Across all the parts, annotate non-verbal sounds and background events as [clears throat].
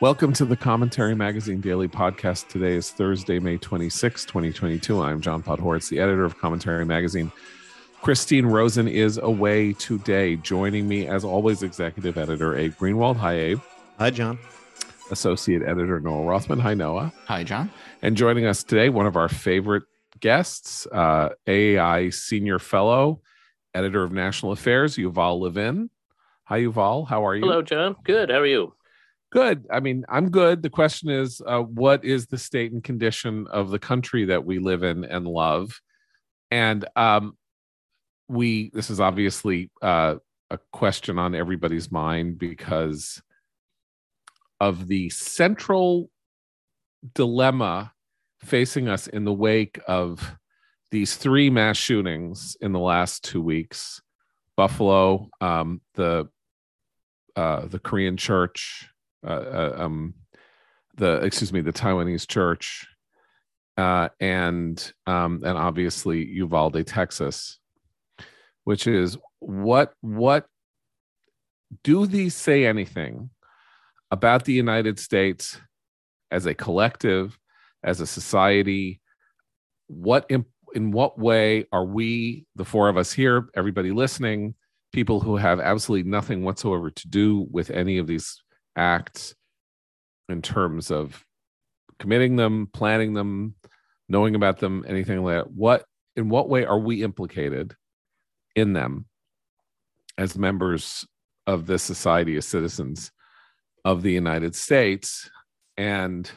Welcome to the Commentary Magazine Daily Podcast. Today is Thursday, May 26, 2022. I'm John Podhoretz, the editor of Commentary Magazine. Christine Rosen is away today. Joining me, as always, executive editor Abe Greenwald. Hi, Abe. Hi, John. Associate editor Noah Rothman. Hi, Noah. Hi, John. And joining us today, one of our favorite guests, uh, AEI Senior Fellow, editor of National Affairs, Yuval Levin. Hi, Yuval. How are you? Hello, John. Good. How are you? Good. I mean, I'm good. The question is, uh, what is the state and condition of the country that we live in and love? And um, we, this is obviously uh, a question on everybody's mind because of the central dilemma facing us in the wake of these three mass shootings in the last two weeks Buffalo, um, the uh, the Korean church, uh, uh, um, the excuse me, the Taiwanese church, uh, and um, and obviously Uvalde, Texas, which is what what do these say anything about the United States as a collective, as a society? What in, in what way are we, the four of us here, everybody listening, people who have absolutely nothing whatsoever to do with any of these acts in terms of committing them, planning them, knowing about them, anything like that. What in what way are we implicated in them as members of this society as citizens of the United States? And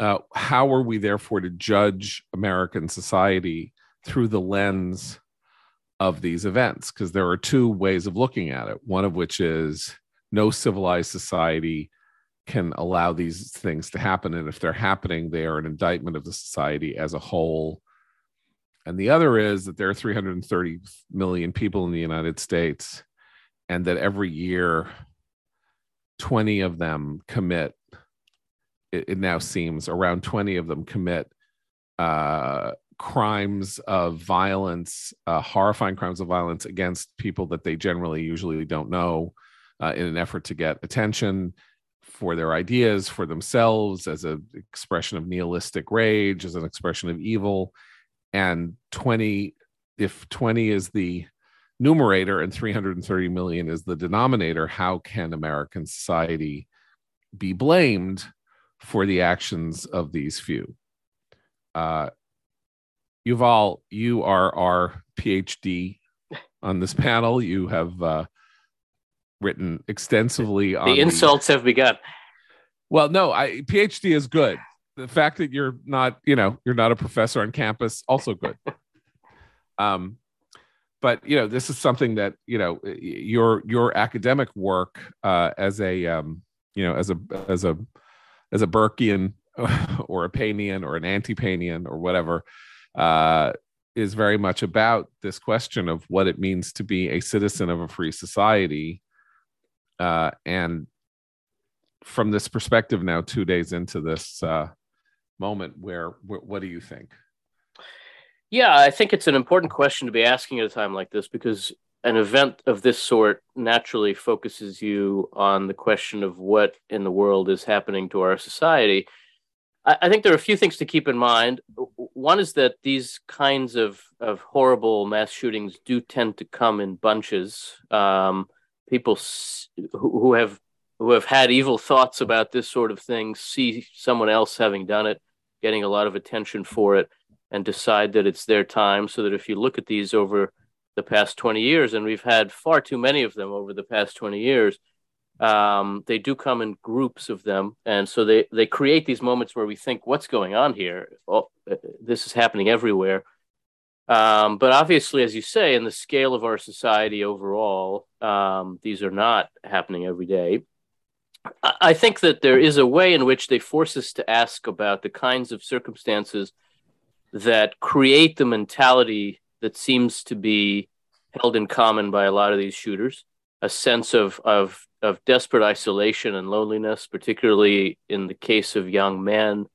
uh, how are we therefore to judge American society through the lens of these events? Because there are two ways of looking at it. One of which is no civilized society can allow these things to happen. And if they're happening, they are an indictment of the society as a whole. And the other is that there are 330 million people in the United States, and that every year, 20 of them commit, it, it now seems around 20 of them commit uh, crimes of violence, uh, horrifying crimes of violence against people that they generally usually don't know uh, in an effort to get attention for their ideas for themselves as an expression of nihilistic rage as an expression of evil. And 20 if 20 is the numerator and 330 million is the denominator how can american society be blamed for the actions of these few? Uh, yuval you are our phd on this [laughs] panel. You have uh, written extensively on the insults the, have begun. Well, no, I PhD is good. The fact that you're not, you know, you're not a professor on campus, also good. [laughs] um, but you know, this is something that you know your your academic work uh, as a um, you know as a as a as a Burkean [laughs] or a Panian or an anti-Painian or whatever uh, is very much about this question of what it means to be a citizen of a free society uh, and from this perspective now, two days into this uh, moment, where, where what do you think? Yeah, I think it's an important question to be asking at a time like this because an event of this sort naturally focuses you on the question of what in the world is happening to our society. I, I think there are a few things to keep in mind. One is that these kinds of, of horrible mass shootings do tend to come in bunches. Um, people who have who have had evil thoughts about this sort of thing see someone else having done it, getting a lot of attention for it, and decide that it's their time. So that if you look at these over the past 20 years, and we've had far too many of them over the past 20 years, um, they do come in groups of them. And so they, they create these moments where we think, what's going on here? Oh, this is happening everywhere. Um, but obviously, as you say, in the scale of our society overall, um, these are not happening every day. I think that there is a way in which they force us to ask about the kinds of circumstances that create the mentality that seems to be held in common by a lot of these shooters a sense of, of, of desperate isolation and loneliness, particularly in the case of young men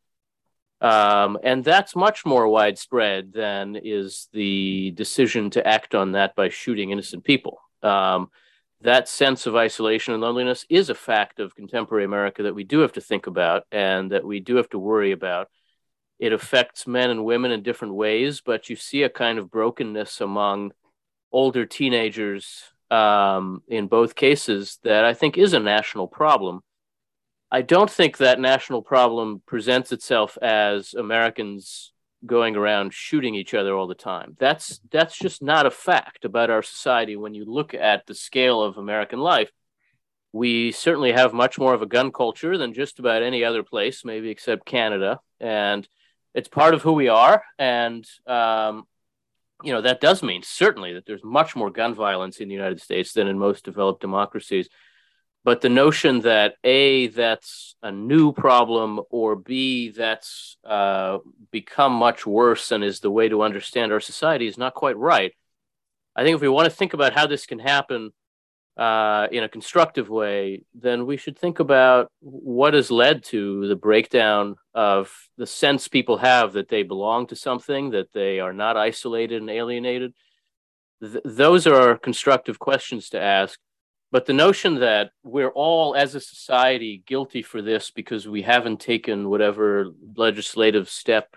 um, and that's much more widespread than is the decision to act on that by shooting innocent people. Um, that sense of isolation and loneliness is a fact of contemporary America that we do have to think about and that we do have to worry about. It affects men and women in different ways, but you see a kind of brokenness among older teenagers um, in both cases that I think is a national problem. I don't think that national problem presents itself as Americans going around shooting each other all the time. That's that's just not a fact about our society when you look at the scale of American life. We certainly have much more of a gun culture than just about any other place, maybe except Canada, and it's part of who we are. And um, you know that does mean certainly that there's much more gun violence in the United States than in most developed democracies but the notion that a that's a new problem or b that's uh, become much worse and is the way to understand our society is not quite right. I think if we want to think about how this can happen uh, in a constructive way then we should think about what has led to the breakdown of the sense people have that they belong to something that they are not isolated and alienated. Th- those are constructive questions to ask but the notion that we're all as a society guilty for this because we haven't taken whatever legislative step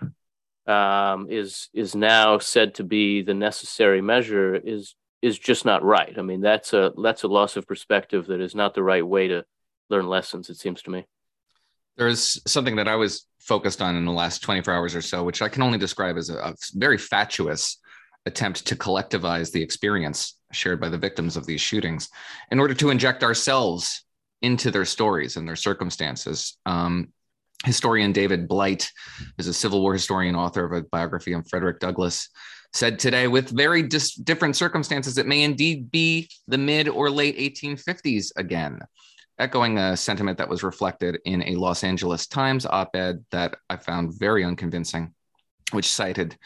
um, is is now said to be the necessary measure is is just not right. I mean, that's a that's a loss of perspective that is not the right way to learn lessons. It seems to me. There's something that I was focused on in the last 24 hours or so, which I can only describe as a, a very fatuous attempt to collectivize the experience shared by the victims of these shootings in order to inject ourselves into their stories and their circumstances. Um, historian David Blight is a Civil War historian, author of a biography on Frederick Douglass, said today, with very dis- different circumstances, it may indeed be the mid or late 1850s again. Echoing a sentiment that was reflected in a Los Angeles Times op ed that I found very unconvincing, which cited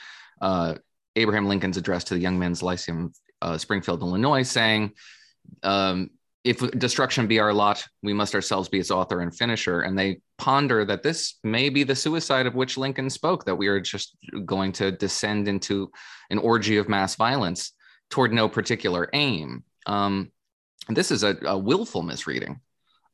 uh, Abraham Lincoln's address to the Young Men's Lyceum, uh, Springfield, Illinois, saying, um, if destruction be our lot, we must ourselves be its author and finisher. And they ponder that this may be the suicide of which Lincoln spoke, that we are just going to descend into an orgy of mass violence toward no particular aim. Um, this is a, a, willful misreading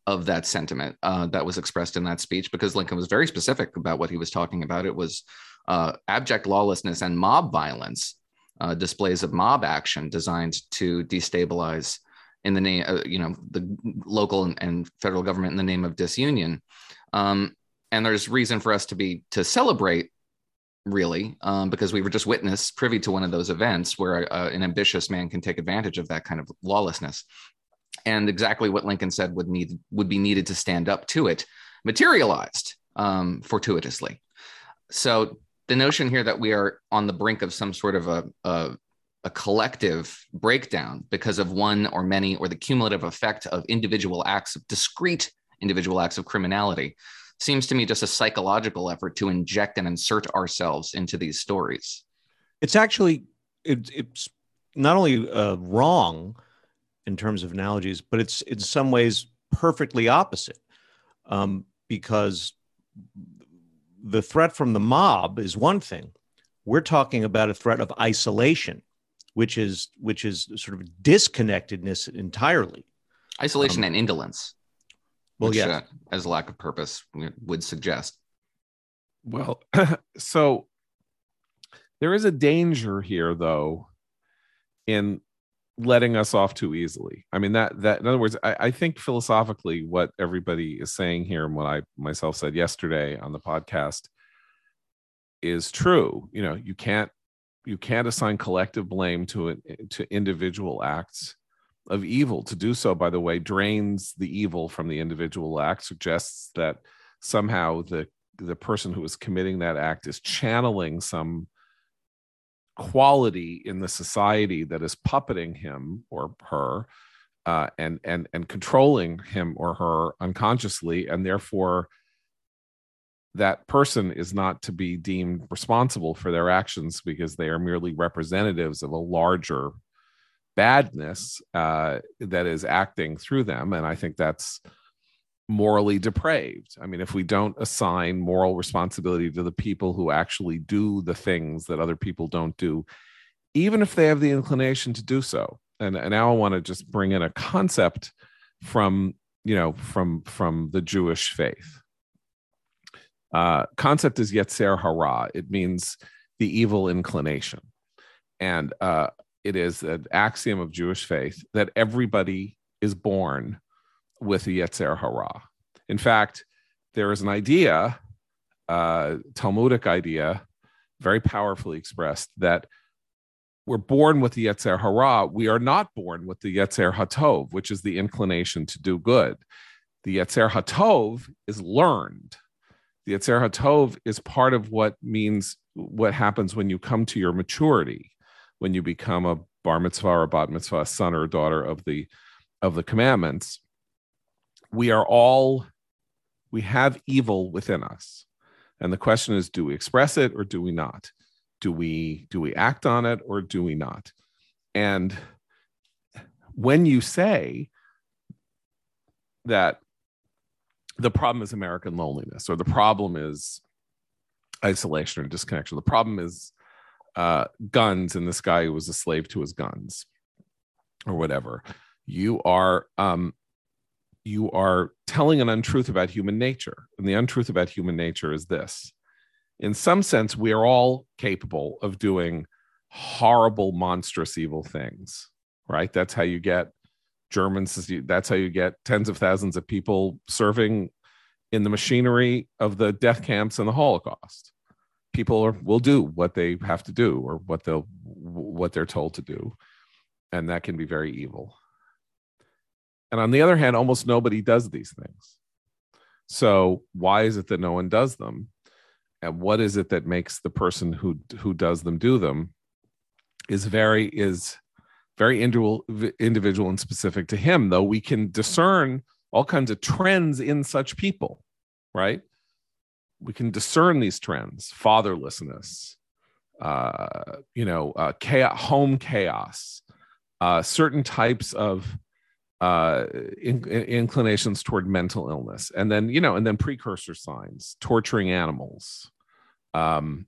of that sentiment uh, that was expressed in that speech because Lincoln was very specific about what he was talking about. It was uh, abject lawlessness and mob violence, uh, displays of mob action designed to destabilize in the name, uh, you know, the local and, federal government in the name of disunion. Um, and there's reason for us to be to celebrate really um, because we were just witness privy to one of those events where uh, an ambitious man can take advantage of that kind of lawlessness and exactly what lincoln said would need would be needed to stand up to it materialized um, fortuitously so the notion here that we are on the brink of some sort of a, a, a collective breakdown because of one or many or the cumulative effect of individual acts of discrete individual acts of criminality seems to me just a psychological effort to inject and insert ourselves into these stories. It's actually it, it's not only uh, wrong in terms of analogies, but it's in some ways perfectly opposite um, because the threat from the mob is one thing. We're talking about a threat of isolation, which is which is sort of disconnectedness entirely. Isolation um, and indolence. Well, yeah, uh, as a lack of purpose would suggest. Well, [laughs] so there is a danger here, though, in letting us off too easily. I mean that that in other words, I, I, think philosophically what everybody is saying here and what I myself said yesterday on the podcast is true. You know, you can't you can't assign collective blame to it eh, to individual acts of evil. To do so, by the way, drains the evil from the individual act, suggests that somehow the the person who is committing that act is channeling some quality in the society that is puppeting him or her uh, and and and controlling him or her unconsciously and therefore that person is not to be deemed responsible for their actions because they are merely representatives of a larger badness uh, that is acting through them and i think that's morally depraved. I mean, if we don't assign moral responsibility to the people who actually do the things that other people don't do, even if they have the inclination to do so, and, and now I want to just bring in a concept from you know from from the Jewish faith. Uh, concept is Yetzer Hara. It means the evil inclination, and uh, it is an axiom of Jewish faith that everybody is born with the Yetzer Hara. In fact, there is an idea, uh, Talmudic idea, very powerfully expressed, that we're born with the Yetzer Hara. We are not born with the Yetzer Hatov, which is the inclination to do good. The Yetzer Hatov is learned. The Yetzer Hatov is part of what means what happens when you come to your maturity, when you become a bar mitzvah or a bat mitzvah, son or daughter of the of the commandments. We are all we have evil within us. And the question is, do we express it or do we not? do we do we act on it or do we not and when you say that the problem is american loneliness or the problem is isolation or disconnection the problem is uh, guns and this guy who was a slave to his guns or whatever you are um, you are telling an untruth about human nature and the untruth about human nature is this in some sense, we are all capable of doing horrible, monstrous, evil things, right? That's how you get Germans, that's how you get tens of thousands of people serving in the machinery of the death camps and the Holocaust. People are, will do what they have to do or what they'll what they're told to do, and that can be very evil. And on the other hand, almost nobody does these things. So why is it that no one does them? and what is it that makes the person who who does them do them is very is very individual individual and specific to him though we can discern all kinds of trends in such people right we can discern these trends fatherlessness uh, you know uh, chaos, home chaos uh, certain types of uh, in, inclinations toward mental illness, and then you know, and then precursor signs, torturing animals, um,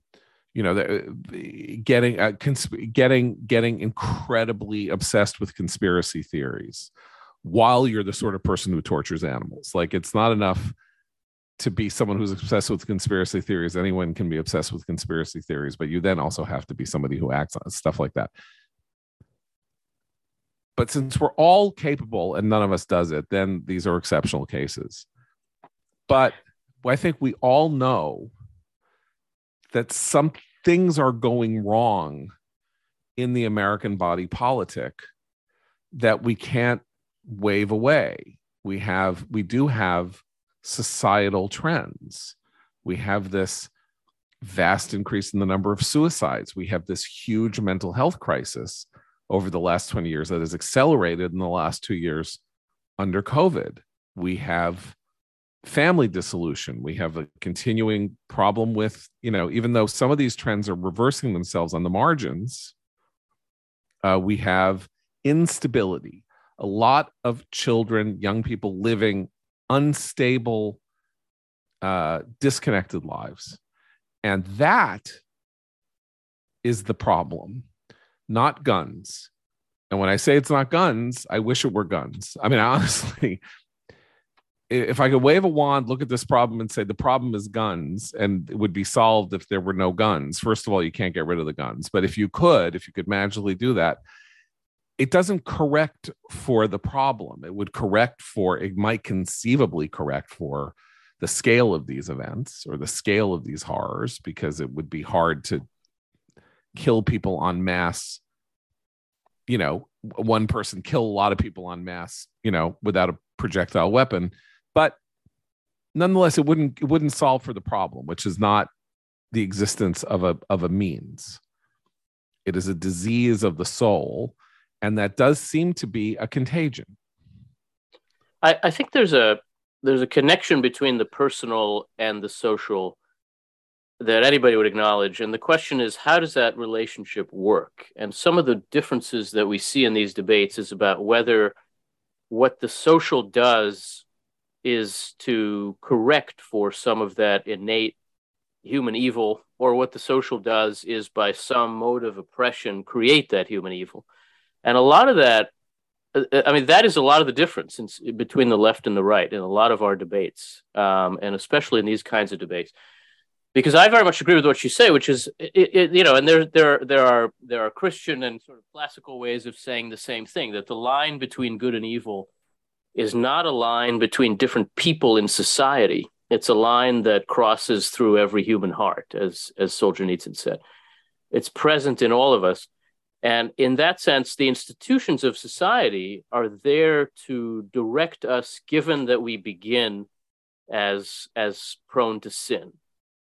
you know, the, getting uh, consp- getting getting incredibly obsessed with conspiracy theories, while you're the sort of person who tortures animals. Like it's not enough to be someone who's obsessed with conspiracy theories. Anyone can be obsessed with conspiracy theories, but you then also have to be somebody who acts on stuff like that but since we're all capable and none of us does it, then these are exceptional cases. But I think we all know that some things are going wrong in the American body politic that we can't wave away. We have, we do have societal trends. We have this vast increase in the number of suicides. We have this huge mental health crisis over the last 20 years that has accelerated in the last two years under COVID. We have family dissolution. We have a continuing problem with, you know, even though some of these trends are reversing themselves on the margins, uh, we have instability. A lot of children, young people living unstable, uh, disconnected lives. And that is the problem not guns. And when I say it's not guns, I wish it were guns. I mean, [laughs] honestly, if I could wave a wand, look at this problem and say the problem is guns, and it would be solved if there were no guns. First of all, you can't get rid of the guns. But if you could, if you could magically do that, it doesn't correct for the problem. It would correct for, it might conceivably correct for the scale of these events or the scale of these horrors, because it would be hard to kill people en masse. You know one person kill a lot of people en masse you know without a projectile weapon. But nonetheless it wouldn't it wouldn't solve for the problem which is not the existence of a of a means. It is a disease of the soul and that does seem to be a contagion. I, I think there's a there's a connection between the personal and the social that anybody would acknowledge. And the question is, how does that relationship work? And some of the differences that we see in these debates is about whether what the social does is to correct for some of that innate human evil, or what the social does is by some mode of oppression create that human evil. And a lot of that, uh, I mean, that is a lot of the difference in, between the left and the right in a lot of our debates, um, and especially in these kinds of debates. Because I very much agree with what you say, which is, it, it, you know, and there, there, there are there are Christian and sort of classical ways of saying the same thing that the line between good and evil is not a line between different people in society. It's a line that crosses through every human heart, as as Solzhenitsyn said. It's present in all of us. And in that sense, the institutions of society are there to direct us, given that we begin as, as prone to sin.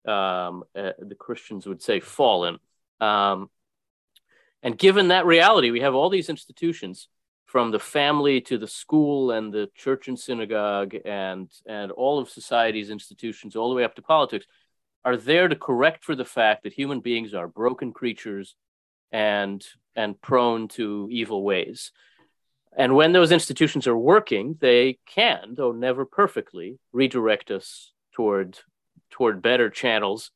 Um, uh, the Christians would say fallen. Um, and given that reality, we have all these institutions from the family to the school and the church and synagogue and, and all of society's institutions, all the way up to politics are there to correct for the fact that human beings are broken creatures and and prone to evil ways. And when those institutions are working, they can, though never perfectly, redirect us toward toward better channels.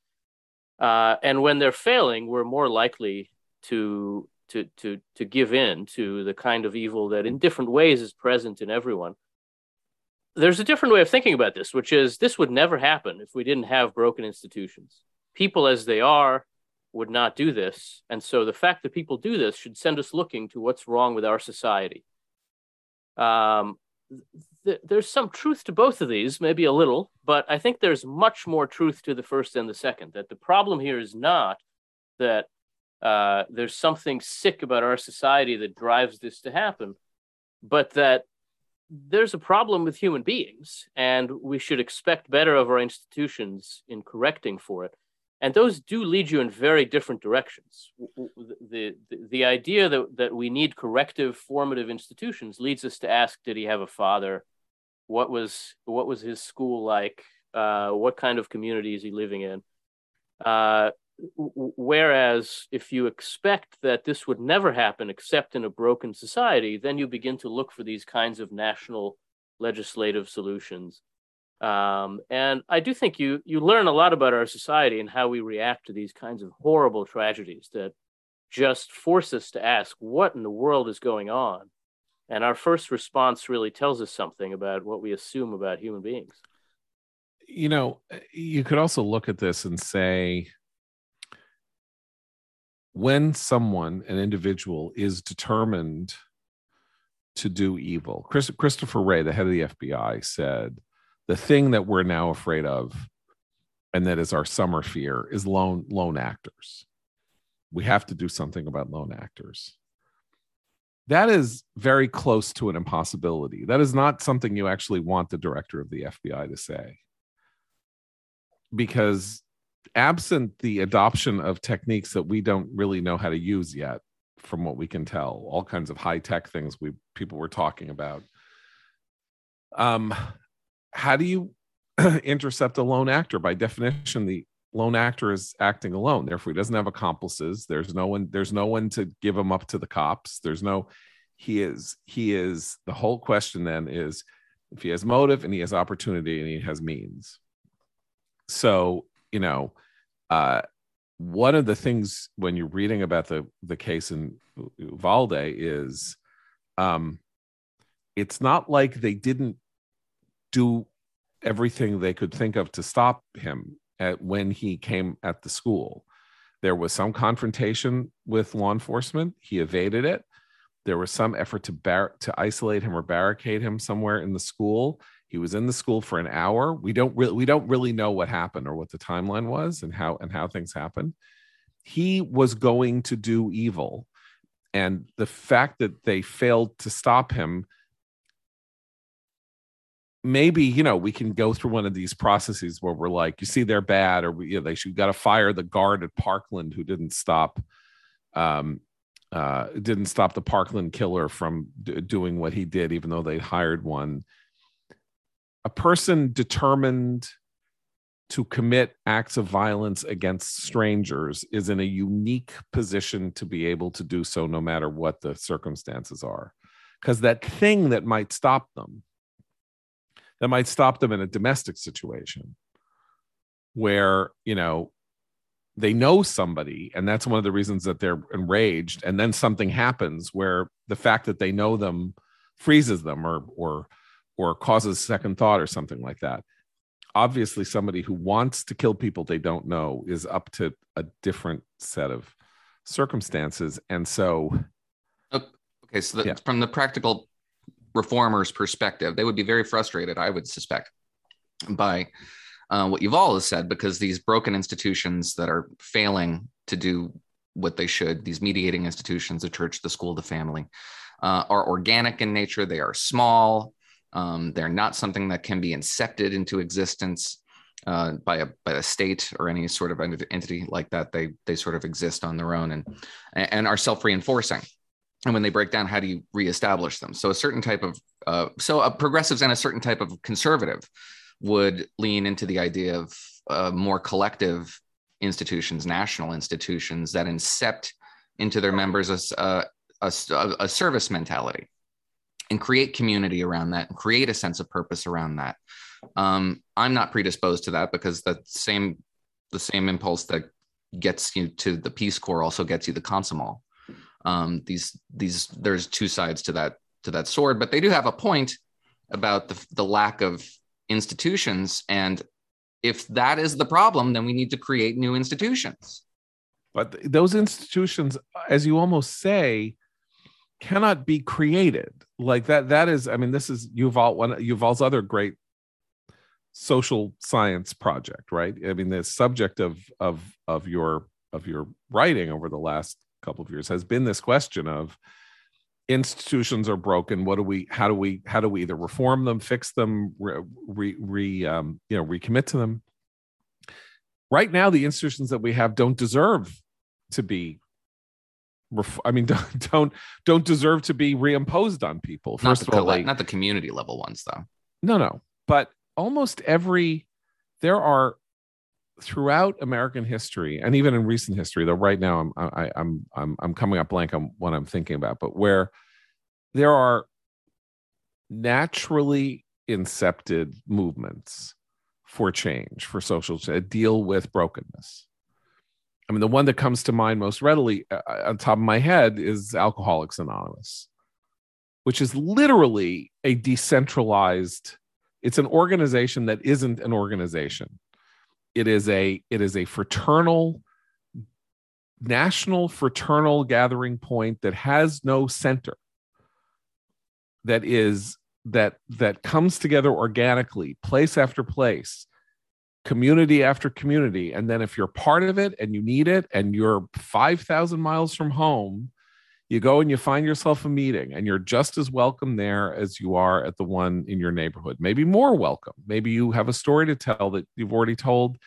Uh, and when they're failing, we're more likely to to to to give in to the kind of evil that, in different ways, is present in everyone there's a different way of thinking about this, which is this would never happen if we didn't have broken institutions. People as they are would not do this. And so the fact that people do this should send us looking to what's wrong with our society. Um, th- there's some truth to both of these, maybe a little, but I think there's much more truth to the first than the second. That the problem here is not that uh, there's something sick about our society that drives this to happen, but that there's a problem with human beings, and we should expect better of our institutions in correcting for it. And those do lead you in very different directions. The, the, the idea that, that we need corrective, formative institutions leads us to ask Did he have a father? What was, what was his school like? Uh, what kind of community is he living in? Uh, whereas if you expect that this would never happen except in a broken society, then you begin to look for these kinds of national legislative solutions. Um, and I do think you you learn a lot about our society and how we react to these kinds of horrible tragedies that just force us to ask what in the world is going on. And our first response really tells us something about what we assume about human beings. You know, eh, you could also look at this and say, when someone, an individual, is determined to do evil, Chris, Christopher Wray, the head of the FBI, said the thing that we're now afraid of, and that is our summer fear, is lone lone actors. We have to do something about lone actors. That is very close to an impossibility. That is not something you actually want the director of the FBI to say. Because absent the adoption of techniques that we don't really know how to use yet from what we can tell all kinds of high tech things we people were talking about um how do you [clears throat] intercept a lone actor by definition the lone actor is acting alone. Therefore he doesn't have accomplices. There's no one there's no one to give him up to the cops. There's no he is he is the whole question then is if he has motive and he has opportunity and he has means. So you know, uh, one of the things when you're reading about the the case in Uvalde is, um, it's not like they didn't do everything they could think of to stop him at when he came at the school. There was some confrontation with law enforcement. He evaded it. There was some effort to bar- to isolate him or barricade him somewhere in the school. He was in the school for an hour. We don't really we don't really know what happened or what the timeline was and how and how things happened. He was going to do evil. And the fact that they failed to stop him maybe you know we can go through one of these processes where we're like you see they're bad or we, you know, they should got to fire the guard at parkland who didn't stop um uh didn't stop the parkland killer from d- doing what he did even though they hired one. A person determined to commit acts of violence against strangers is in a unique position to be able to do so no matter what the circumstances are. Because that thing that might stop them that might stop them in a domestic situation where you know they know somebody and that's one of the reasons that they're enraged. And then something happens where the fact that they know them freezes them or or or causes second thought or something like that. Obviously somebody who wants to kill people they don't know is up to a different set of circumstances. And so okay so the, yeah. from the practical reformers perspective they would be very frustrated i would suspect by uh, what Yuval has said because these broken institutions that are failing to do what they should, these mediating institutions, the church, the school, the family, uh, are organic in nature. They are small. Um, they're not something that can be incepted into existence uh, by a by the state or any sort of entity like that. They they sort of exist on their own and and are self reinforcing. And when they break down, how do you reestablish them? So a certain type of uh, so a progressives and a certain type of conservative would lean into the idea of uh, more collective institutions, national institutions that incept into their members a, a, a, a service mentality and create community around that and create a sense of purpose around that. Um, I'm not predisposed to that because the same the same impulse that gets you to the Peace Corps also gets you the Komsomol. Um, these these there's two sides to that to that sword, but they do have a point about the the lack of institutions. And if that is the problem, then we need to create new institutions. But those institutions, as you almost say, cannot be created like that. That is, I mean, this is Yuval one Yuval's other great social science project, right? I mean, the subject of of of your of your writing over the last couple of years has been this question of institutions are broken. What do we how do we how do we either reform them fix them re, re um, you know recommit to them? Right now the institutions that we have don't deserve to be i mean [laughs] don't don't, don't deserve to be reimposed on people. First of all like, not the community level ones though. No no but almost every there are throughout American history, and even in recent history, though right now I'm I, I'm I'm I'm coming up blank on what I'm thinking about, but where there are naturally incepted movements for change, for social change, deal with brokenness. I mean, the one that comes to mind most readily uh, uh, on top of my head is Alcoholics Anonymous, which is literally a decentralized. It's an organization that isn't an organization it is a it is a fraternal national fraternal gathering point that has no center that is that that comes together organically place after place community after community. And then if you're part of it and you need it and you're 5000 miles from home you go and you find yourself a meeting and you're just as welcome there as you are at the one in your neighborhood. Maybe more welcome. Maybe you have a story to tell that you've already told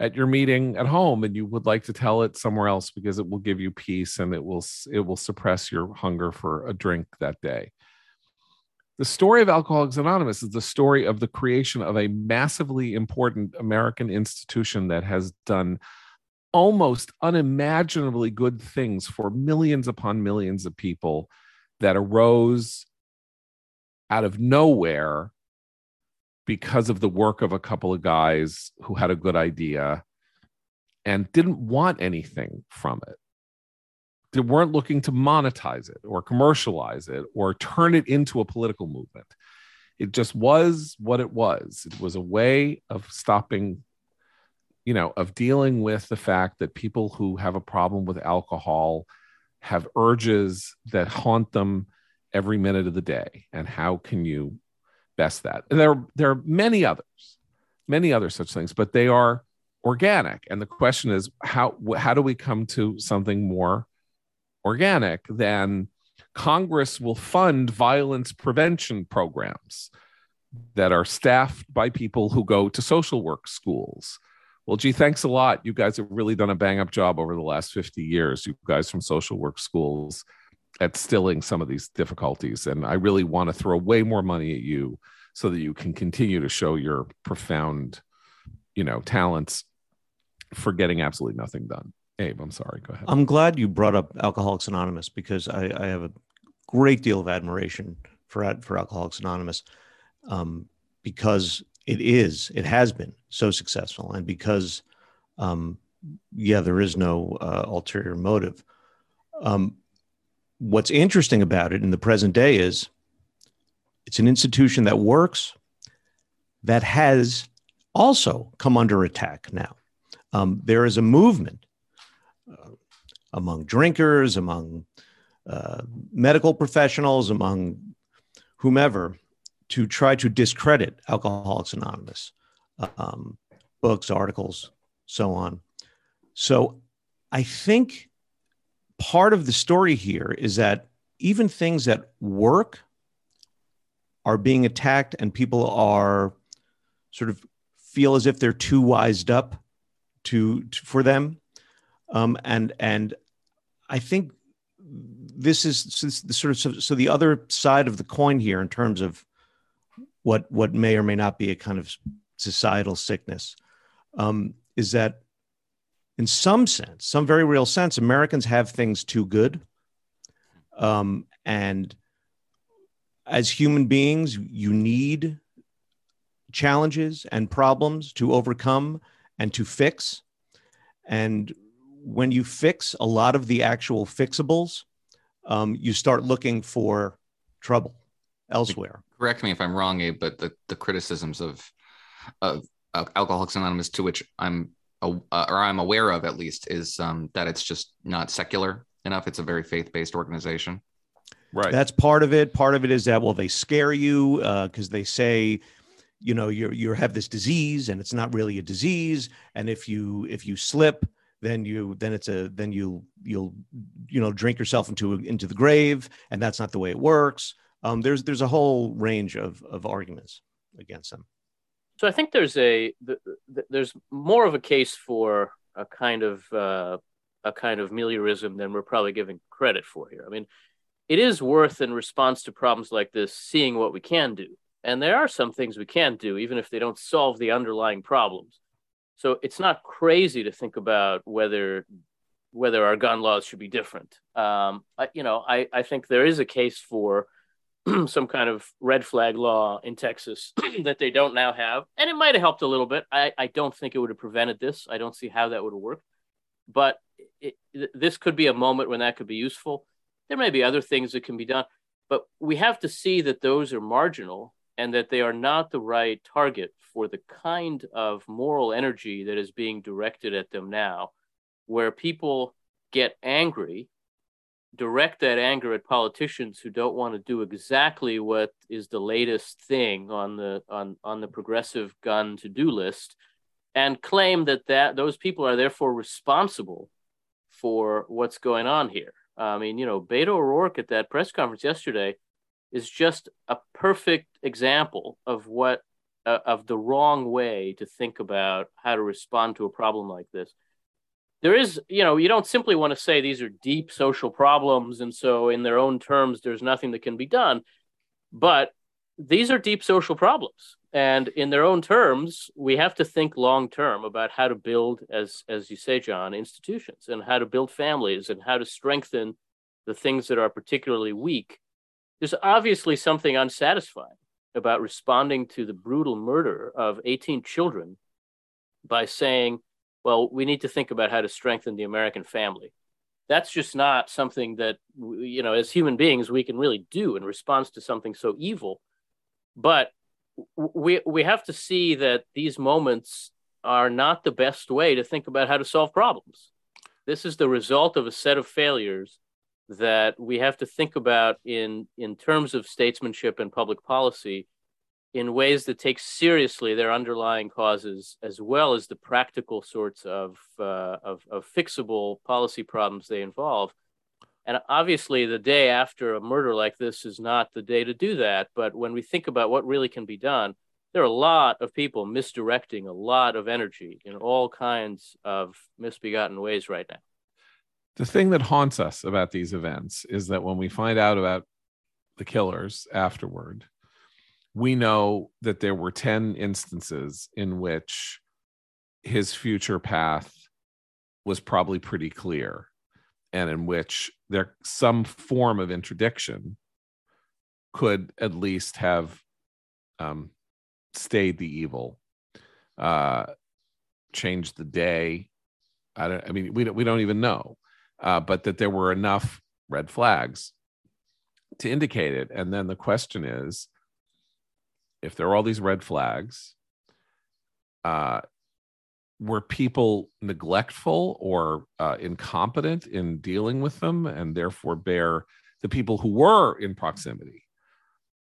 at your meeting at home and you would like to tell it somewhere else because it will give you peace and it will it will suppress your hunger for a drink that day. The story of alcoholics anonymous is the story of the creation of a massively important american institution that has done almost unimaginably good things for millions upon millions of people that arose out of nowhere because of the work of a couple of guys who had a good idea and didn't want anything from it. They weren't looking to monetize it or commercialize it or turn it into a political movement. It just was what it was. It was a way of stopping you know, of dealing with the fact that people who have a problem with alcohol have urges that haunt them every minute of the day. And how can you best that? And there, there are many others, many other such things, but they are organic. And the question is, how, how do we come to something more organic than Congress will fund violence prevention programs that are staffed by people who go to social work schools well, gee, thanks a lot. You guys have really done a bang up job over the last 50 years, you guys from social work schools at stilling some of these difficulties. And I really want to throw way more money at you so that you can continue to show your profound, you know, talents for getting absolutely nothing done. Abe, I'm sorry. Go ahead. I'm glad you brought up Alcoholics Anonymous because I, I have a great deal of admiration for for Alcoholics Anonymous um, because it is, it has been so successful, and because um, yeah, there is no uh, ulterior motive. Um, what's interesting about it in the present day is it's an institution that works that has also come under attack now. Um, there is a movement uh, among drinkers, among uh, medical professionals, among whomever, to try to discredit Alcoholics Anonymous, um, books, articles, so on. So I think part of the story here is that even things that work are being attacked and people are sort of feel as if they're too wised up to, to for them um, and and i think this is this the sort of so, so the other side of the coin here in terms of what what may or may not be a kind of societal sickness um, is that in some sense, some very real sense, Americans have things too good. Um, and as human beings, you need challenges and problems to overcome and to fix. And when you fix a lot of the actual fixables, um, you start looking for trouble elsewhere. Correct me if I'm wrong, Abe, but the, the criticisms of of Alcoholics Anonymous, to which I'm uh, or I'm aware of at least, is um, that it's just not secular enough. It's a very faith based organization. Right. That's part of it. Part of it is that well, they scare you because uh, they say, you know, you you have this disease and it's not really a disease, and if you if you slip, then you then it's a then you you'll you know drink yourself into into the grave, and that's not the way it works. Um, there's there's a whole range of of arguments against them. So I think there's a there's more of a case for a kind of uh, a kind of meliorism than we're probably giving credit for here. I mean, it is worth in response to problems like this seeing what we can do, and there are some things we can do even if they don't solve the underlying problems. So it's not crazy to think about whether whether our gun laws should be different. Um, I, you know, I, I think there is a case for [clears throat] some kind of red flag law in Texas [clears throat] that they don't now have. And it might have helped a little bit. I, I don't think it would have prevented this. I don't see how that would have worked. But it, this could be a moment when that could be useful. There may be other things that can be done, but we have to see that those are marginal and that they are not the right target for the kind of moral energy that is being directed at them now, where people get angry direct that anger at politicians who don't want to do exactly what is the latest thing on the on on the progressive gun to-do list and claim that that those people are therefore responsible for what's going on here. I mean, you know, Beto O'Rourke at that press conference yesterday is just a perfect example of what uh, of the wrong way to think about how to respond to a problem like this there is, you know, you don't simply want to say these are deep social problems. And so, in their own terms, there's nothing that can be done. But these are deep social problems. And in their own terms, we have to think long term about how to build, as, as you say, John, institutions and how to build families and how to strengthen the things that are particularly weak. There's obviously something unsatisfying about responding to the brutal murder of 18 children by saying, well, we need to think about how to strengthen the American family. That's just not something that, you know, as human beings, we can really do in response to something so evil. But we, we have to see that these moments are not the best way to think about how to solve problems. This is the result of a set of failures that we have to think about in, in terms of statesmanship and public policy in ways that take seriously their underlying causes as well as the practical sorts of, uh, of, of fixable policy problems they involve. And obviously, the day after a murder like this is not the day to do that. But when we think about what really can be done, there are a lot of people misdirecting a lot of energy in all kinds of misbegotten ways right now. The thing that haunts us about these events is that when we find out about the killers afterward, we know that there were 10 instances in which his future path was probably pretty clear and in which there some form of interdiction could at least have um, stayed the evil uh, changed the day I don't. I mean, we don't. We don't even know, uh, but that there were enough red flags to indicate it. And then the question is, if there are all these red flags, uh, were people neglectful or uh, incompetent in dealing with them, and therefore bear the people who were in proximity,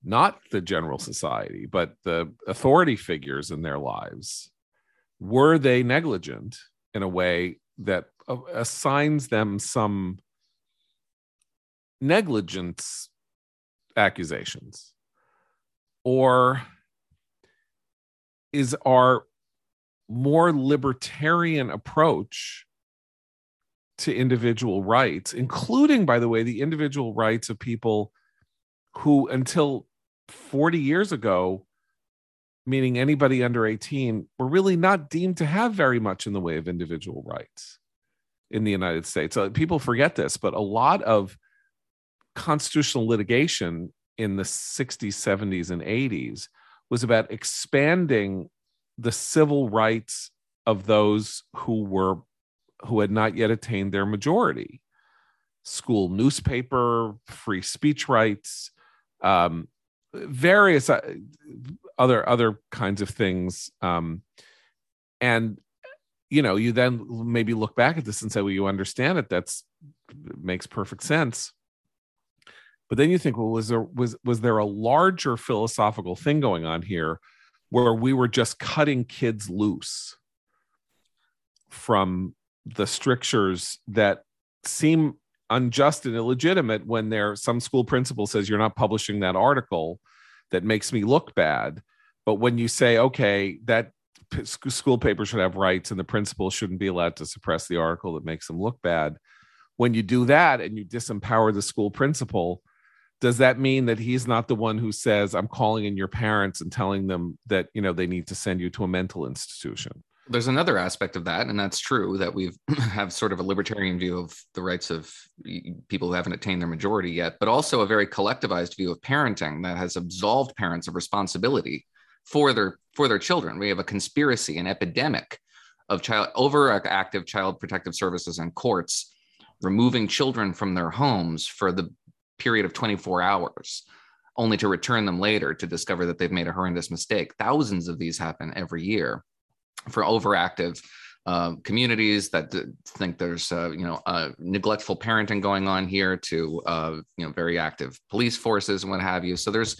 not the general society, but the authority figures in their lives, were they negligent in a way that uh, assigns them some negligence accusations? Or is our more libertarian approach to individual rights, including, by the way, the individual rights of people who, until 40 years ago, meaning anybody under 18, were really not deemed to have very much in the way of individual rights in the United States. So people forget this, but a lot of constitutional litigation in the 60s, 70s, and 80s was about expanding the civil rights of those who were who had not yet attained their majority. School newspaper free speech rights um, various uh, other other kinds of things um, and you know you then maybe look back at this and say well you understand it that's makes perfect sense but then you think well was there was was there a larger philosophical thing going on here where we were just cutting kids loose from the strictures that seem unjust and illegitimate when there some school principal says you're not publishing that article that makes me look bad. But when you say okay that school paper should have rights and the principal shouldn't be allowed to suppress the article that makes them look bad when you do that and you disempower the school principal does that mean that he's not the one who says i'm calling in your parents and telling them that you know they need to send you to a mental institution there's another aspect of that and that's true that we [clears throat] have sort of a libertarian view of the rights of people who haven't attained their majority yet but also a very collectivized view of parenting that has absolved parents of responsibility for their for their children. We have a conspiracy an epidemic of child overactive child protective services and courts removing children from their homes for the period of 24 hours only to return them later to discover that they've made a horrendous mistake. Thousands of these happen every year for overactive uh, communities that d- think there's uh, you know uh, neglectful parenting going on here to uh, you know very active police forces and what have you. So there's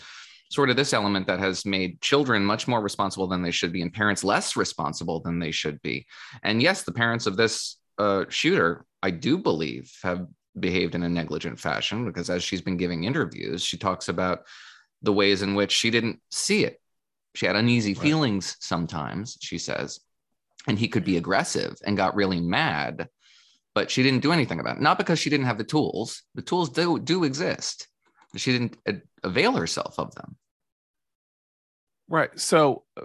sort of this element that has made children much more responsible than they should be and parents less responsible than they should be. And yes the parents of this uh, shooter i do believe have behaved in a negligent fashion because as she's been giving interviews she talks about the ways in which she didn't see it she had uneasy right. feelings sometimes, she says, and he could be aggressive and got really mad, but she didn't do anything about it. Not because she didn't have the tools. The tools do do exist. She didn't uh, avail herself of them. Right. So uh,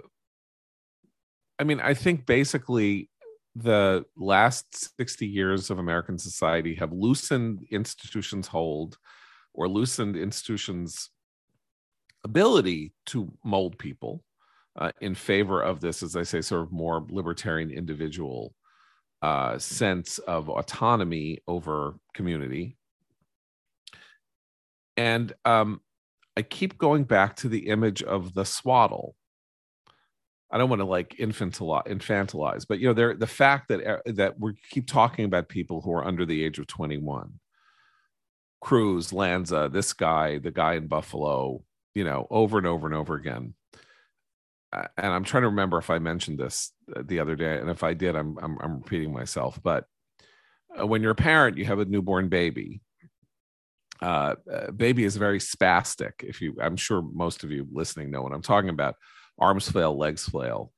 I mean, I think basically the last 60 years of American society have loosened institutions' hold or loosened institutions' ability to mold people uh, in favor of this, as I say, sort of more libertarian individual uh, sense of autonomy over community. And um, I keep going back to the image of the swaddle. I don't want to like infantilize, infantilize, but you know, there the fact that uh, that we keep talking about people who are under the age of 21. Cruz, Lanza, this guy, the guy in Buffalo, you know, over and over and over again. And I'm trying to remember if I mentioned this uh, the other day, and if I did, I'm I'm, I'm repeating myself. But uh, when you're a parent, you have a newborn baby. Uh, uh, baby is very spastic. If you, I'm sure most of you listening know what I'm talking about. Arms flail, legs flail,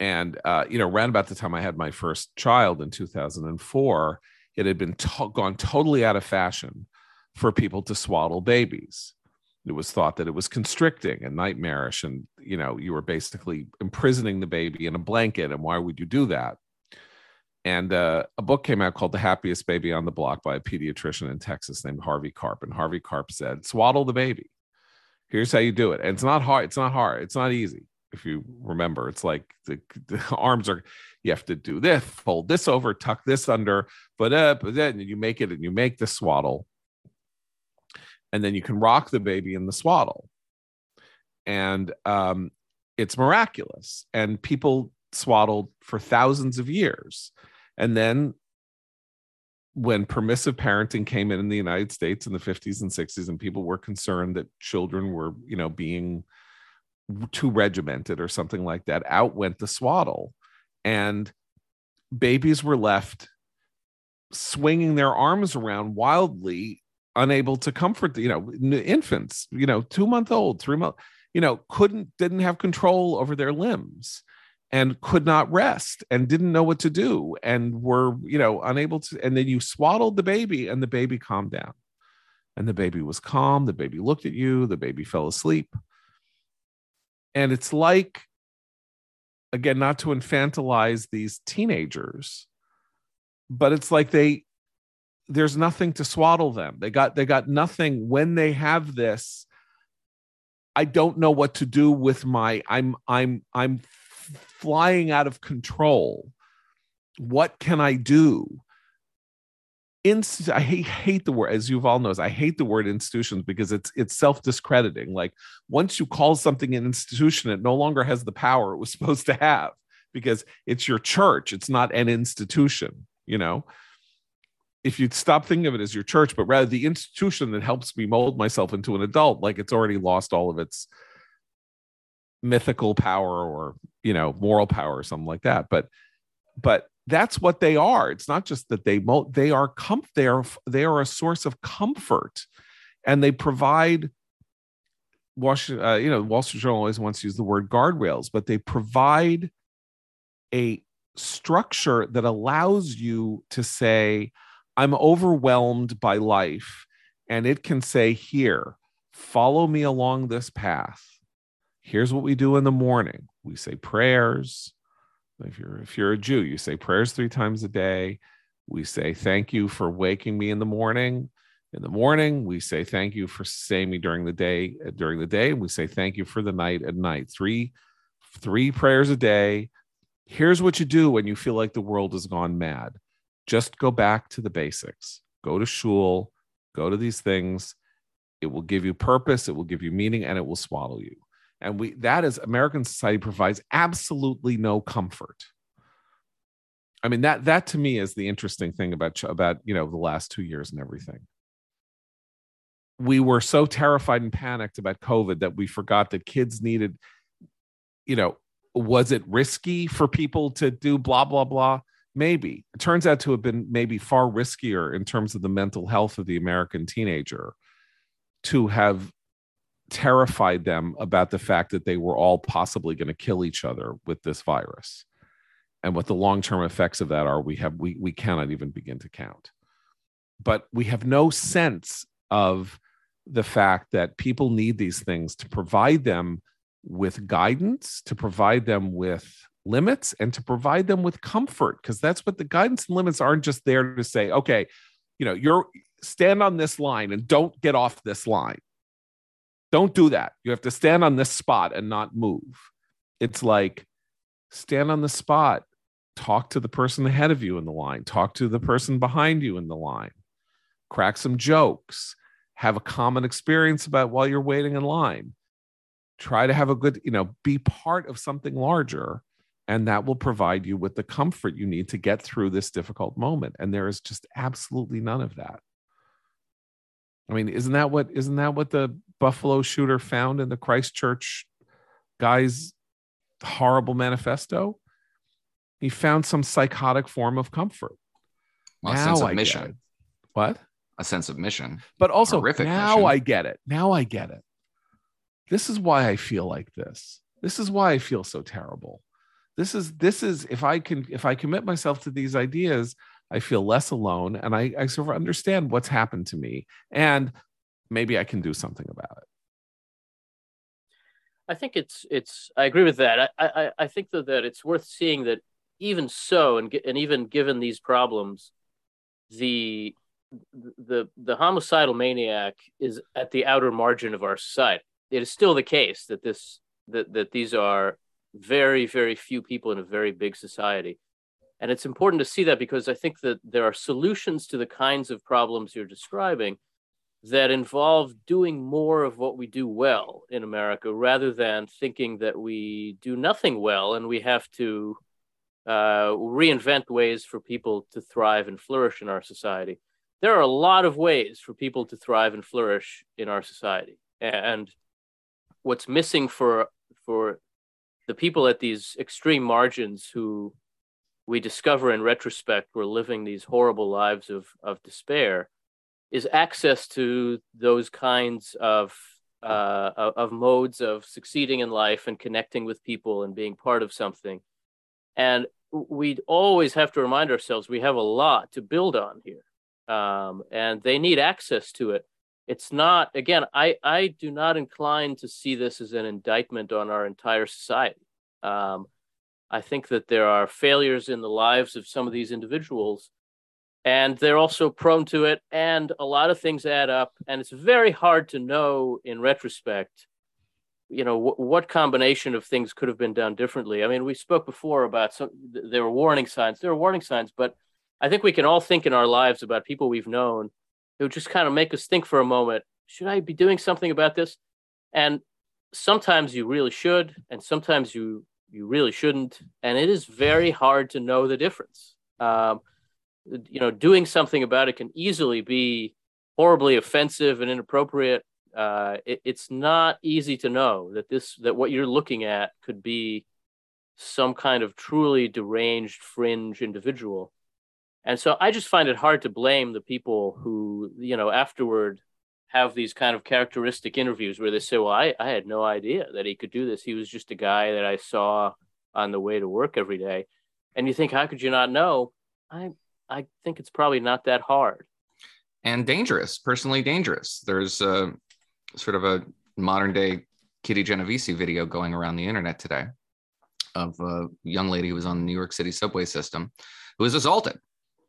and uh, you know, around about the time I had my first child in 2004, it had been to- gone totally out of fashion for people to swaddle babies. It was thought that it was constricting and nightmarish and you know you were basically imprisoning the baby in a blanket and why would you do that? And uh, a book came out called the happiest baby on the block by a pediatrician in texas named harvey karp and harvey karp said swaddle the baby here's how you do it. And it's not hard it's not hard it's not easy if you remember. It's like the, the [laughs] arms are you have to do this fold this over tuck this under but uh but then you make it and you make the swaddle. And then you can rock the baby in the swaddle. And um it's miraculous. And people swaddled for thousands of years. And then when permissive parenting came in in the United States in the 50s and 60s and people were concerned that children were, you know, being too regimented or something like that, out went the swaddle. And babies were left swinging their arms around wildly unable to comfort the, you know infants you know 2 month old 3 month you know couldn't didn't have control over their limbs and could not rest and didn't know what to do and were you know unable to and then you swaddled the baby and the baby calmed down. And the baby was calm the baby looked at you the baby fell asleep. And it's like again not to infantilize these teenagers but it's like they there's nothing to swaddle them. They got they got nothing when they have this. I don't know what to do with my i'm i'm i'm flying out of control. What can I do? Inst- I hate, hate the word, as Yuval knows, I hate the word institutions because it's it's self-discrediting. Like once you call something an institution, it no longer has the power it was [laughs] supposed to have because it's your church, it's not an institution, you know. If you'd stop thinking of it as your church, but rather the institution that helps me mold myself into an adult, like it's already lost all of its mythical power or you know moral power or something like that. But but that's what they are. It's not just that they they are comf they are they are a source of comfort. And they provide Washington, uh, you know, Wall Street Journal always wants to use the word guardrails, but they provide a structure that allows you to say, I'm overwhelmed by life. And it can say, Here, follow me along this path here's what we do in the morning. We say prayers. If you're if you're a jew you say prayers three times a day. We say thank you for waking me in the morning. In the morning we say thank you for saying me during the day uh, during the day. We say thank you for the night at night. Three three prayers a day. Here's what you do when you feel like the world has gone mad. Just go back to the basics. Go to shul. Go to these things. It will give you purpose. It will give you meaning and it will swallow you and we that is american society provides absolutely no comfort. I mean that that to me is the interesting thing about about you know the last two years and everything. We were so terrified and panicked about covid that we forgot that kids needed you know was it risky for people to do blah blah blah? Maybe. It turns out to have been maybe far riskier in terms of the mental health of the american teenager to have terrified them about the fact that they were all possibly going to kill each other with this virus. And what the long-term effects of that are we have we, we cannot even begin to count. But we have no sense of the fact that people need these things to provide them with guidance to provide them with limits and to provide them with comfort because that's what the guidance and limits aren't just there to say okay you know you're stand on this line and don't get off this line don't do that. You have to stand on this spot and not move. It's like stand on the spot, talk to the person ahead of you in the line, talk to the person behind you in the line, crack some jokes, have a common experience about while you're waiting in line. Try to have a good, you know, be part of something larger and that will provide you with the comfort you need to get through this difficult moment and there is just absolutely none of that i mean isn't that what isn't that what the Buffalo shooter found in the Christchurch guy's horrible manifesto? He found some psychotic form of comfort. Well, now sense of I mission. What? A sense of mission. But also, Horrific now mission. I get it. Now I get it. This is why I feel like this. This is why I feel so terrible. This is this is if I can if I commit myself to these ideas, I feel less alone and I, I sort of understand what's happened to me. And maybe I can do something about it. I think it's it's. I agree with that. I I, I think though that it's worth seeing that even so, and and even given these problems, the the the homicidal maniac is at the outer margin of our society. It is still the case that this that that these are very, very few people in a very big society. And it's important to see that because I think that there are solutions to the kinds of problems you're describing that involve doing more of what we do well in America rather than thinking that we do nothing well and we have to uh, reinvent ways for people to thrive and flourish in our society. There are a lot of ways for people to thrive and flourish in our society. And what's missing for for the people at these extreme margins who we discover in retrospect were living these horrible lives of, of despair is access to those kinds of uh, of modes of succeeding in life and connecting with people and being part of something. And we always have to remind ourselves we have a lot to build on here, um, and they need access to it. It's not again. I I do not incline to see this as an indictment on our entire society. Um, I think that there are failures in the lives of some of these individuals and they're also prone to it and a lot of things add up and it's very hard to know in retrospect you know what combination of things could have been done differently. I mean we spoke before about some there were warning signs there were warning signs but i think we can all think in our lives about people we've known who just kind of make us think for a moment should i be doing something about this? And sometimes you really should and sometimes you you really shouldn't and it is very hard to know the difference. Um, you know doing something about it can easily be horribly offensive and inappropriate. Uh, it, it's not easy to know that this that what you're looking at could be some kind of truly deranged fringe individual. And so i just find it hard to blame the people who you know afterward have these kind of characteristic interviews where they say well i, I had no idea that he could do this. He was just a guy that i saw on the way to work every day. And you think how could you not know? I I think it's probably not that hard. And dangerous, personally dangerous. There's a sort of a modern day Kitty Genovese video going around the internet today of a young lady who was on the New York City subway system who was assaulted.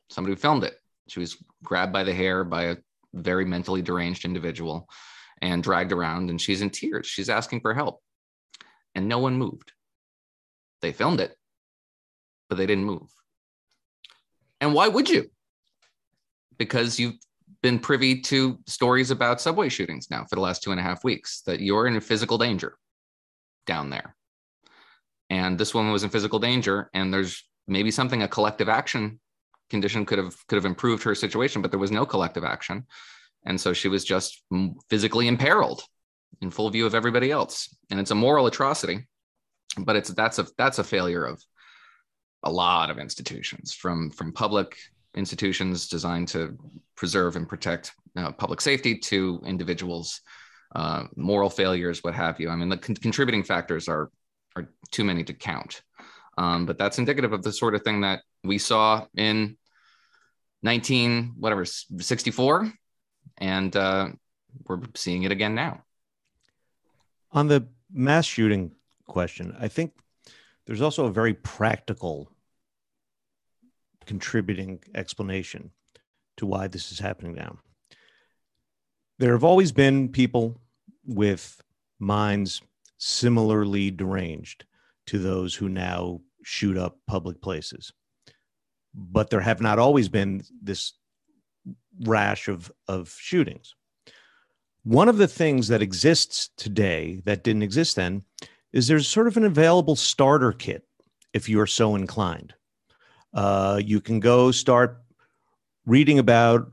Somebody filmed it. She was grabbed by the hair by a very mentally deranged individual and dragged around, and she's in tears. She's asking for help, and no one moved. They filmed it, but they didn't move. And why would you? Because you've been privy to stories about subway shootings now for the last two and a half weeks that you're in physical danger down there. And this woman was in physical danger, and there's maybe something a collective action condition could have could have improved her situation, but there was no collective action, and so she was just physically imperiled in full view of everybody else. And it's a moral atrocity, but it's that's a that's a failure of a lot of institutions from from public institutions designed to preserve and protect uh, public safety to individuals uh, moral failures what have you. I mean the con- contributing factors are are too many to count. Um, but that's indicative of the sort of thing that we saw in 19 whatever 64 and uh, we're seeing it again now. On the mass shooting question i think there's also a very practical contributing explanation to why this is happening now. There have always been people with minds similarly deranged to those who now shoot up public places. But there have not always been this rash of, of shootings. One of the things that exists today that didn't exist then is there's sort of an available starter kit if you are so inclined. Uh, you can go start reading about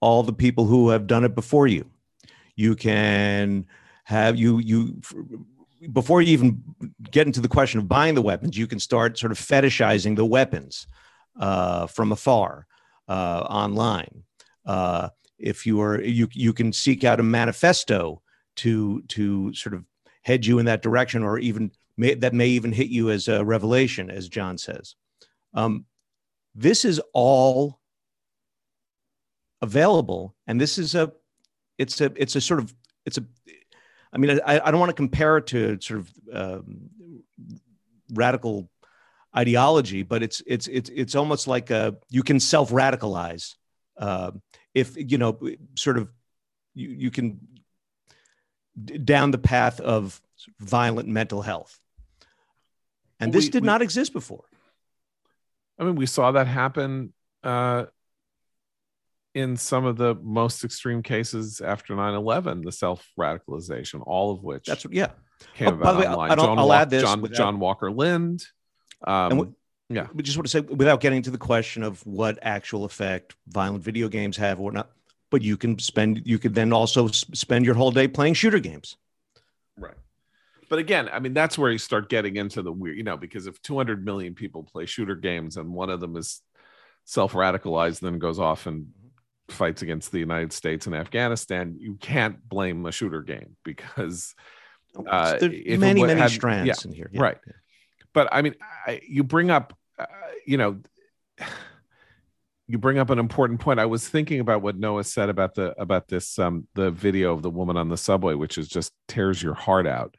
all the people who have done it before you. You can have you you before you even get into the question of buying the weapons, you can start sort of fetishizing the weapons uh, from afar uh, online. Uh, if you are you you can seek out a manifesto to to sort of head you in that direction, or even may, that may even hit you as a revelation, as John says. Um, this is all available, and this is a it's a it's a sort of it's a I mean I, I don't want to compare it to sort of um, radical ideology, but it's it's it's it's almost like a you can self radicalize uh, if you know sort of you you can down the path of violent mental health And this We- did we- not exist before. I mean, we saw that happen uh, in some of the most extreme cases after 9-11, the self-radicalization, all of which That's yeah. came Oh, by about the way, online. I don't- John, I'll Walk- add this John, without- John Walker Lindh. Um, And what- yeah. We just want to say, without getting to the question of what actual effect violent video games have or not, but you can spend, you could then also spend your whole day playing shooter games. Right. But again, I mean, that's where you start getting into the weird, you know, because if 200 million people play shooter games and one of them is self radicalized, then goes off and fights against the United States and Afghanistan, you can't blame a shooter game because, Uh, There's many, many had- strands yeah, in here. Yeah. right. but I mean, I, you bring up, uh, you know, [sighs] you bring up an important point. I was thinking about what Noah said about the about this um the video of the woman on the subway, which is just tears your heart out.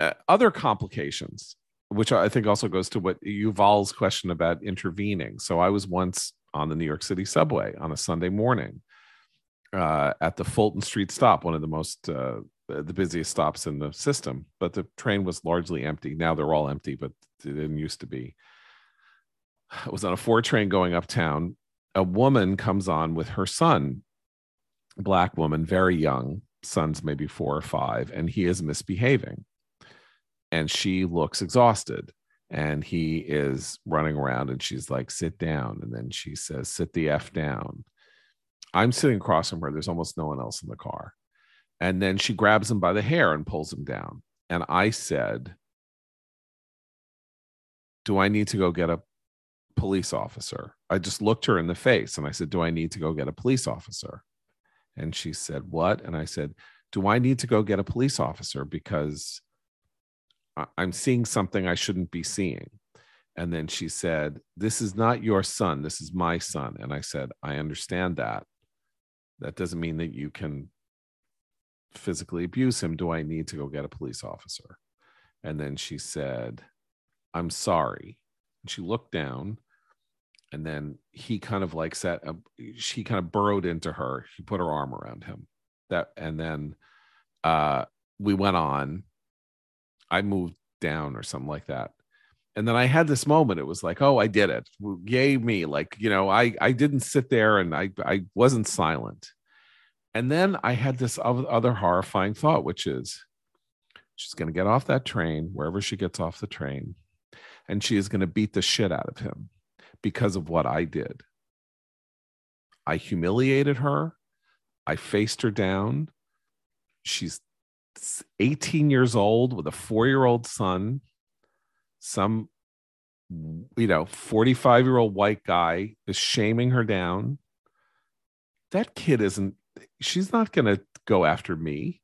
Uh, other complications, which I think also goes to what Yuval's question about intervening. So I was once on the New York City subway on a Sunday morning uh, at the Fulton Street stop, one of the most uh, the busiest stops in the system. But the train was largely empty. Now they're all empty, but it didn't used to be. I was on a four train going uptown. A woman comes on with her son, black woman, very young, son's maybe four or five, and he is misbehaving. And she looks exhausted. And he is running around and she's like, sit down. And then she says, sit the F down. I'm sitting across from her. There's almost no one else in the car. And then she grabs him by the hair and pulls him down. And I said, Do I need to go get a police officer? I just looked her in the face and I said, Do I need to go get a police officer? And she said, What? And I said, Do I need to go get a police officer because I'm seeing something I shouldn't be seeing? And then she said, This is not your son. This is my son. And I said, I understand that. That doesn't mean that you can physically abuse him. Do I need to go get a police officer? And then she said, I'm sorry. And she looked down and then he kind of like sat she kind of burrowed into her. She put her arm around him. That and then uh we went on. I moved down or something like that. And then I had this moment. It was like, oh, I did it. Yay me. Like, you know, I I didn't sit there and I I wasn't silent. And then I had this other horrifying thought, which is she's going to get off that train, wherever she gets off the train, and she is going to beat the shit out of him because of what I did. I humiliated her. I faced her down. She's 18 years old with a four year old son. Some, you know, 45 year old white guy is shaming her down. That kid isn't, she's not going to go after me.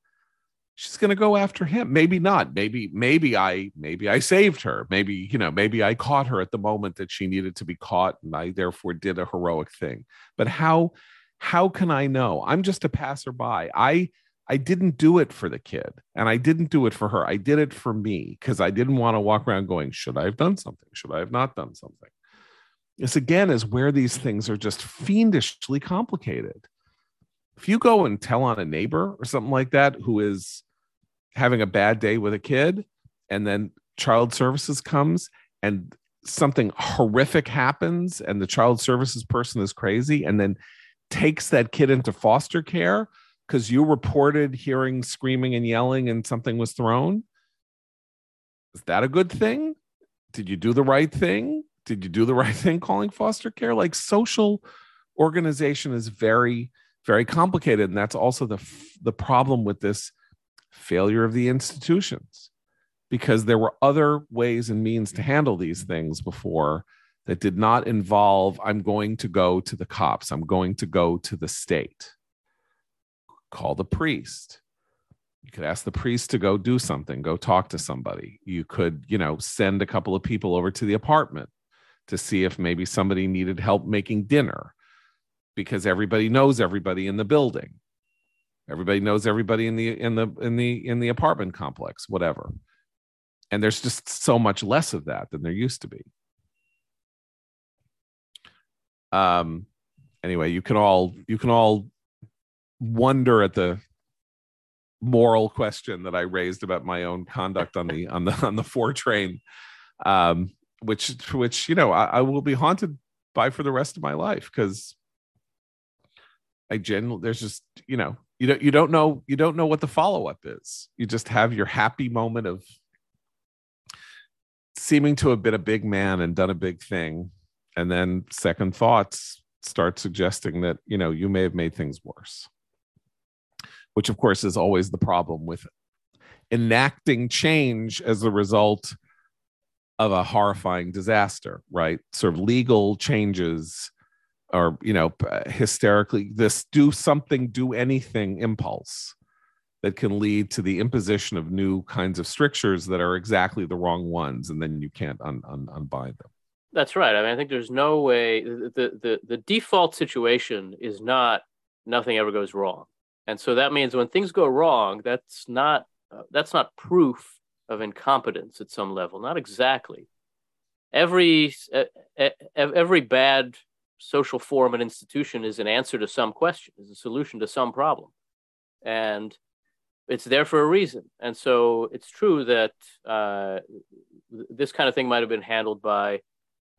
She's going to go after him. Maybe not. Maybe maybe i maybe i saved her. Maybe you know maybe i caught her at the moment that she needed to be caught and i therefore did a heroic thing. But how how can i know? I'm just a passerby. I i didn't do it for the kid and i didn't do it for her. I did it for me because i didn't want to walk around going should i have done something? Should i have not done something? This again is where these things are just fiendishly complicated. If you go and tell on a neighbor or something like that who is having a bad day with a kid and then child services comes and something horrific happens and the child services person is crazy and then takes that kid into foster care because you reported hearing screaming and yelling and something was thrown? Is that a good thing? Did you do the right thing? Did you do the [laughs] right thing calling foster care? Like social organization is very very complicated and that's also the the problem with this failure of the institutions because there were other ways and means to handle these things before that did not involve i'm going to go to the cops. I'm going to go to the state call the priest. You could ask the priest to go do something go talk to somebody. You could you know send a couple of people over to the apartment to see if maybe somebody needed help making dinner because everybody knows everybody in the building. Everybody knows everybody in the in the in the in the apartment complex whatever. And there's just so much less of that than there used to be. Um anyway you can all you can all wonder at the moral question that I raised about my own conduct on the [laughs] on the on the four train, um, which which you know I, I will be haunted by for the rest of my life because I genuinely there's just you know you don't you don't know you don't know what the follow up is. You just have your happy moment of seeming to have been a big man and done a big thing, and then second thoughts start suggesting that you know you may have made things worse which of course is always the problem with enacting change as a result of a horrifying disaster, right? Sort of legal changes or, you know, hysterically, this do something, do anything impulse that can lead to the imposition of new kinds of strictures that are exactly the wrong ones. And then you can't un- un- unbind them. That's right. I mean, I think there's no way the, the, the default situation is not nothing ever goes wrong and so that means when things go wrong that's not uh, that's not proof of incompetence at some level not exactly. Every uh, every bad social form and institution is an answer to some question is a solution to some problem. And it's there for a reason. And so it's true that uh, this kind of thing might have been handled by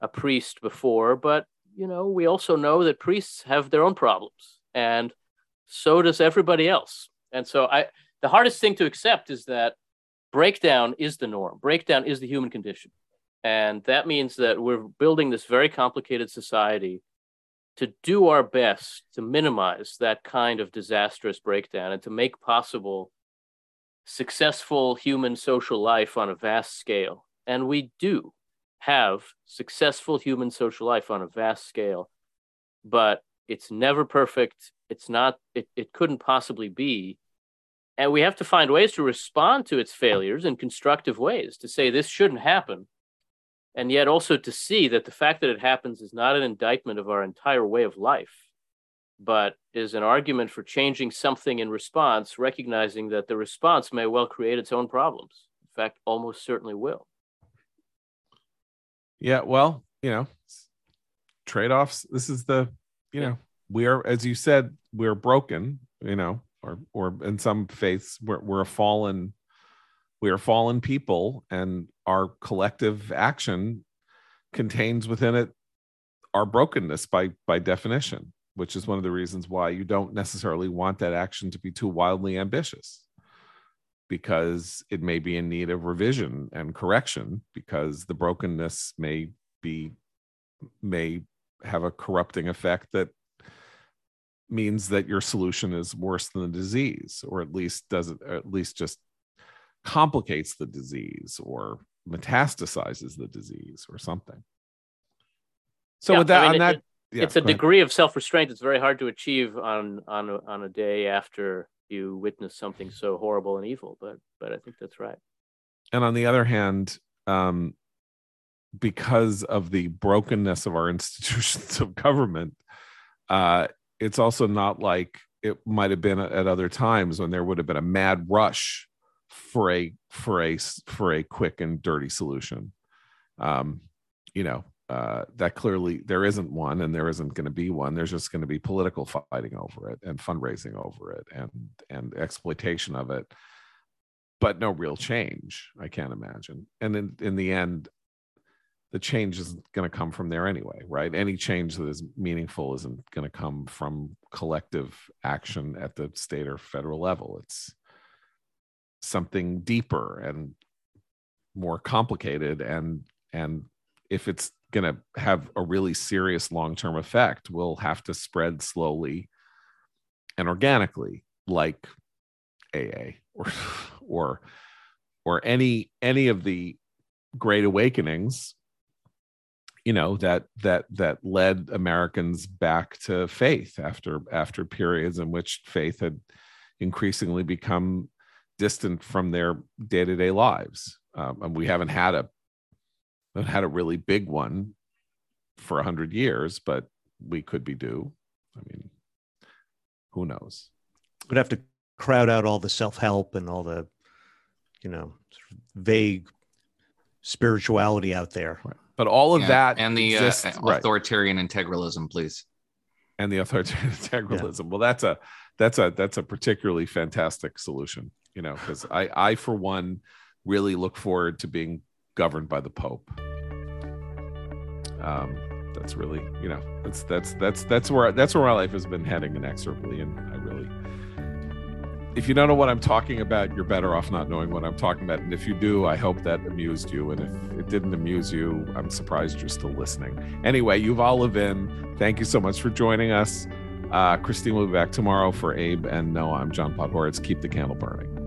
a priest before but you know we also know that priests have their own problems. And so does everybody else. And so I the hardest thing to accept is that breakdown is the norm. Breakdown is the human condition. And that means that we're building this very complicated society to do our best to minimize that kind of disastrous breakdown and to make possible successful human social life on a vast scale. And we do have successful human social life on a vast scale, but it's never perfect. It's not it, it couldn't possibly be. And we have to find ways to respond to its failures in constructive ways to say this shouldn't happen and yet also to see that the fact that it happens is not an indictment of our entire way of life but is an argument for changing something in response recognizing that the response may well create its own problems. In fact almost certainly will. Yeah well you know trade-offs this is the you know we are as you said we're broken you know or or in some faiths we're, we're a fallen we are fallen people and our collective action contains within it our brokenness by by definition which is one of the reasons why you don't necessarily want that action to be too wildly ambitious. Because it may be in need of revision and correction because the brokenness may be may have a corrupting effect that means that your solution is worse than the disease or at least does it at least just complicates the disease or metastasizes the disease or something. So yeah, with that I mean, on it, that yeah, it's a degree of self-restraint. That's very hard to achieve on on a, on a day after you witness something so horrible and evil but but i think that's right. And on the other hand um because of the brokenness of our [laughs] institutions of government uh it's also not like it might have been at other times when there would have been a mad rush for a for a for a quick and dirty solution. Um you know uh that clearly there isn't one and there isn't going to be one. There's just going to be political fighting over it and fundraising over it and and exploitation of it but no real change i can't imagine. And in in the end the change isn't going to come from there anyway, right? Any change that is meaningful isn't going to come from collective action at the state or federal level. It's something deeper and more complicated and and if it's going to have a really serious long-term effect, we'll have to spread slowly and organically like AA or [laughs] or or any any of the great awakenings you know that that that led Americans back to faith after after periods in which faith had increasingly become distant from their day-to-day lives. Um, and we haven't had a haven't had a really big one for a hundred years but we could be due. I mean who knows? We'd have to crowd out all the self-help and all the you know vague spirituality out there. Right. But all of yeah, that and the exists, uh, authoritarian right. integralism, please. And the authoritarian [laughs] integralism. Yeah. Well, that's a that's a that's a particularly fantastic solution. You know, because I I for one really look forward to being governed by the Pope. Um, that's really you know that's that's that's that's where that's where my life has been heading inexorably, and I really. If you don't know what I'm talking about, you're better off not knowing what I'm talking about. And if you do, I hope that amused you. And if it didn't amuse you, I'm surprised you're still listening. Anyway, you've Yuval Levin, thank you so much for joining us. Uh, Christine will be back tomorrow for Abe and Noah. I'm John Podhoretz. Keep the candle burning.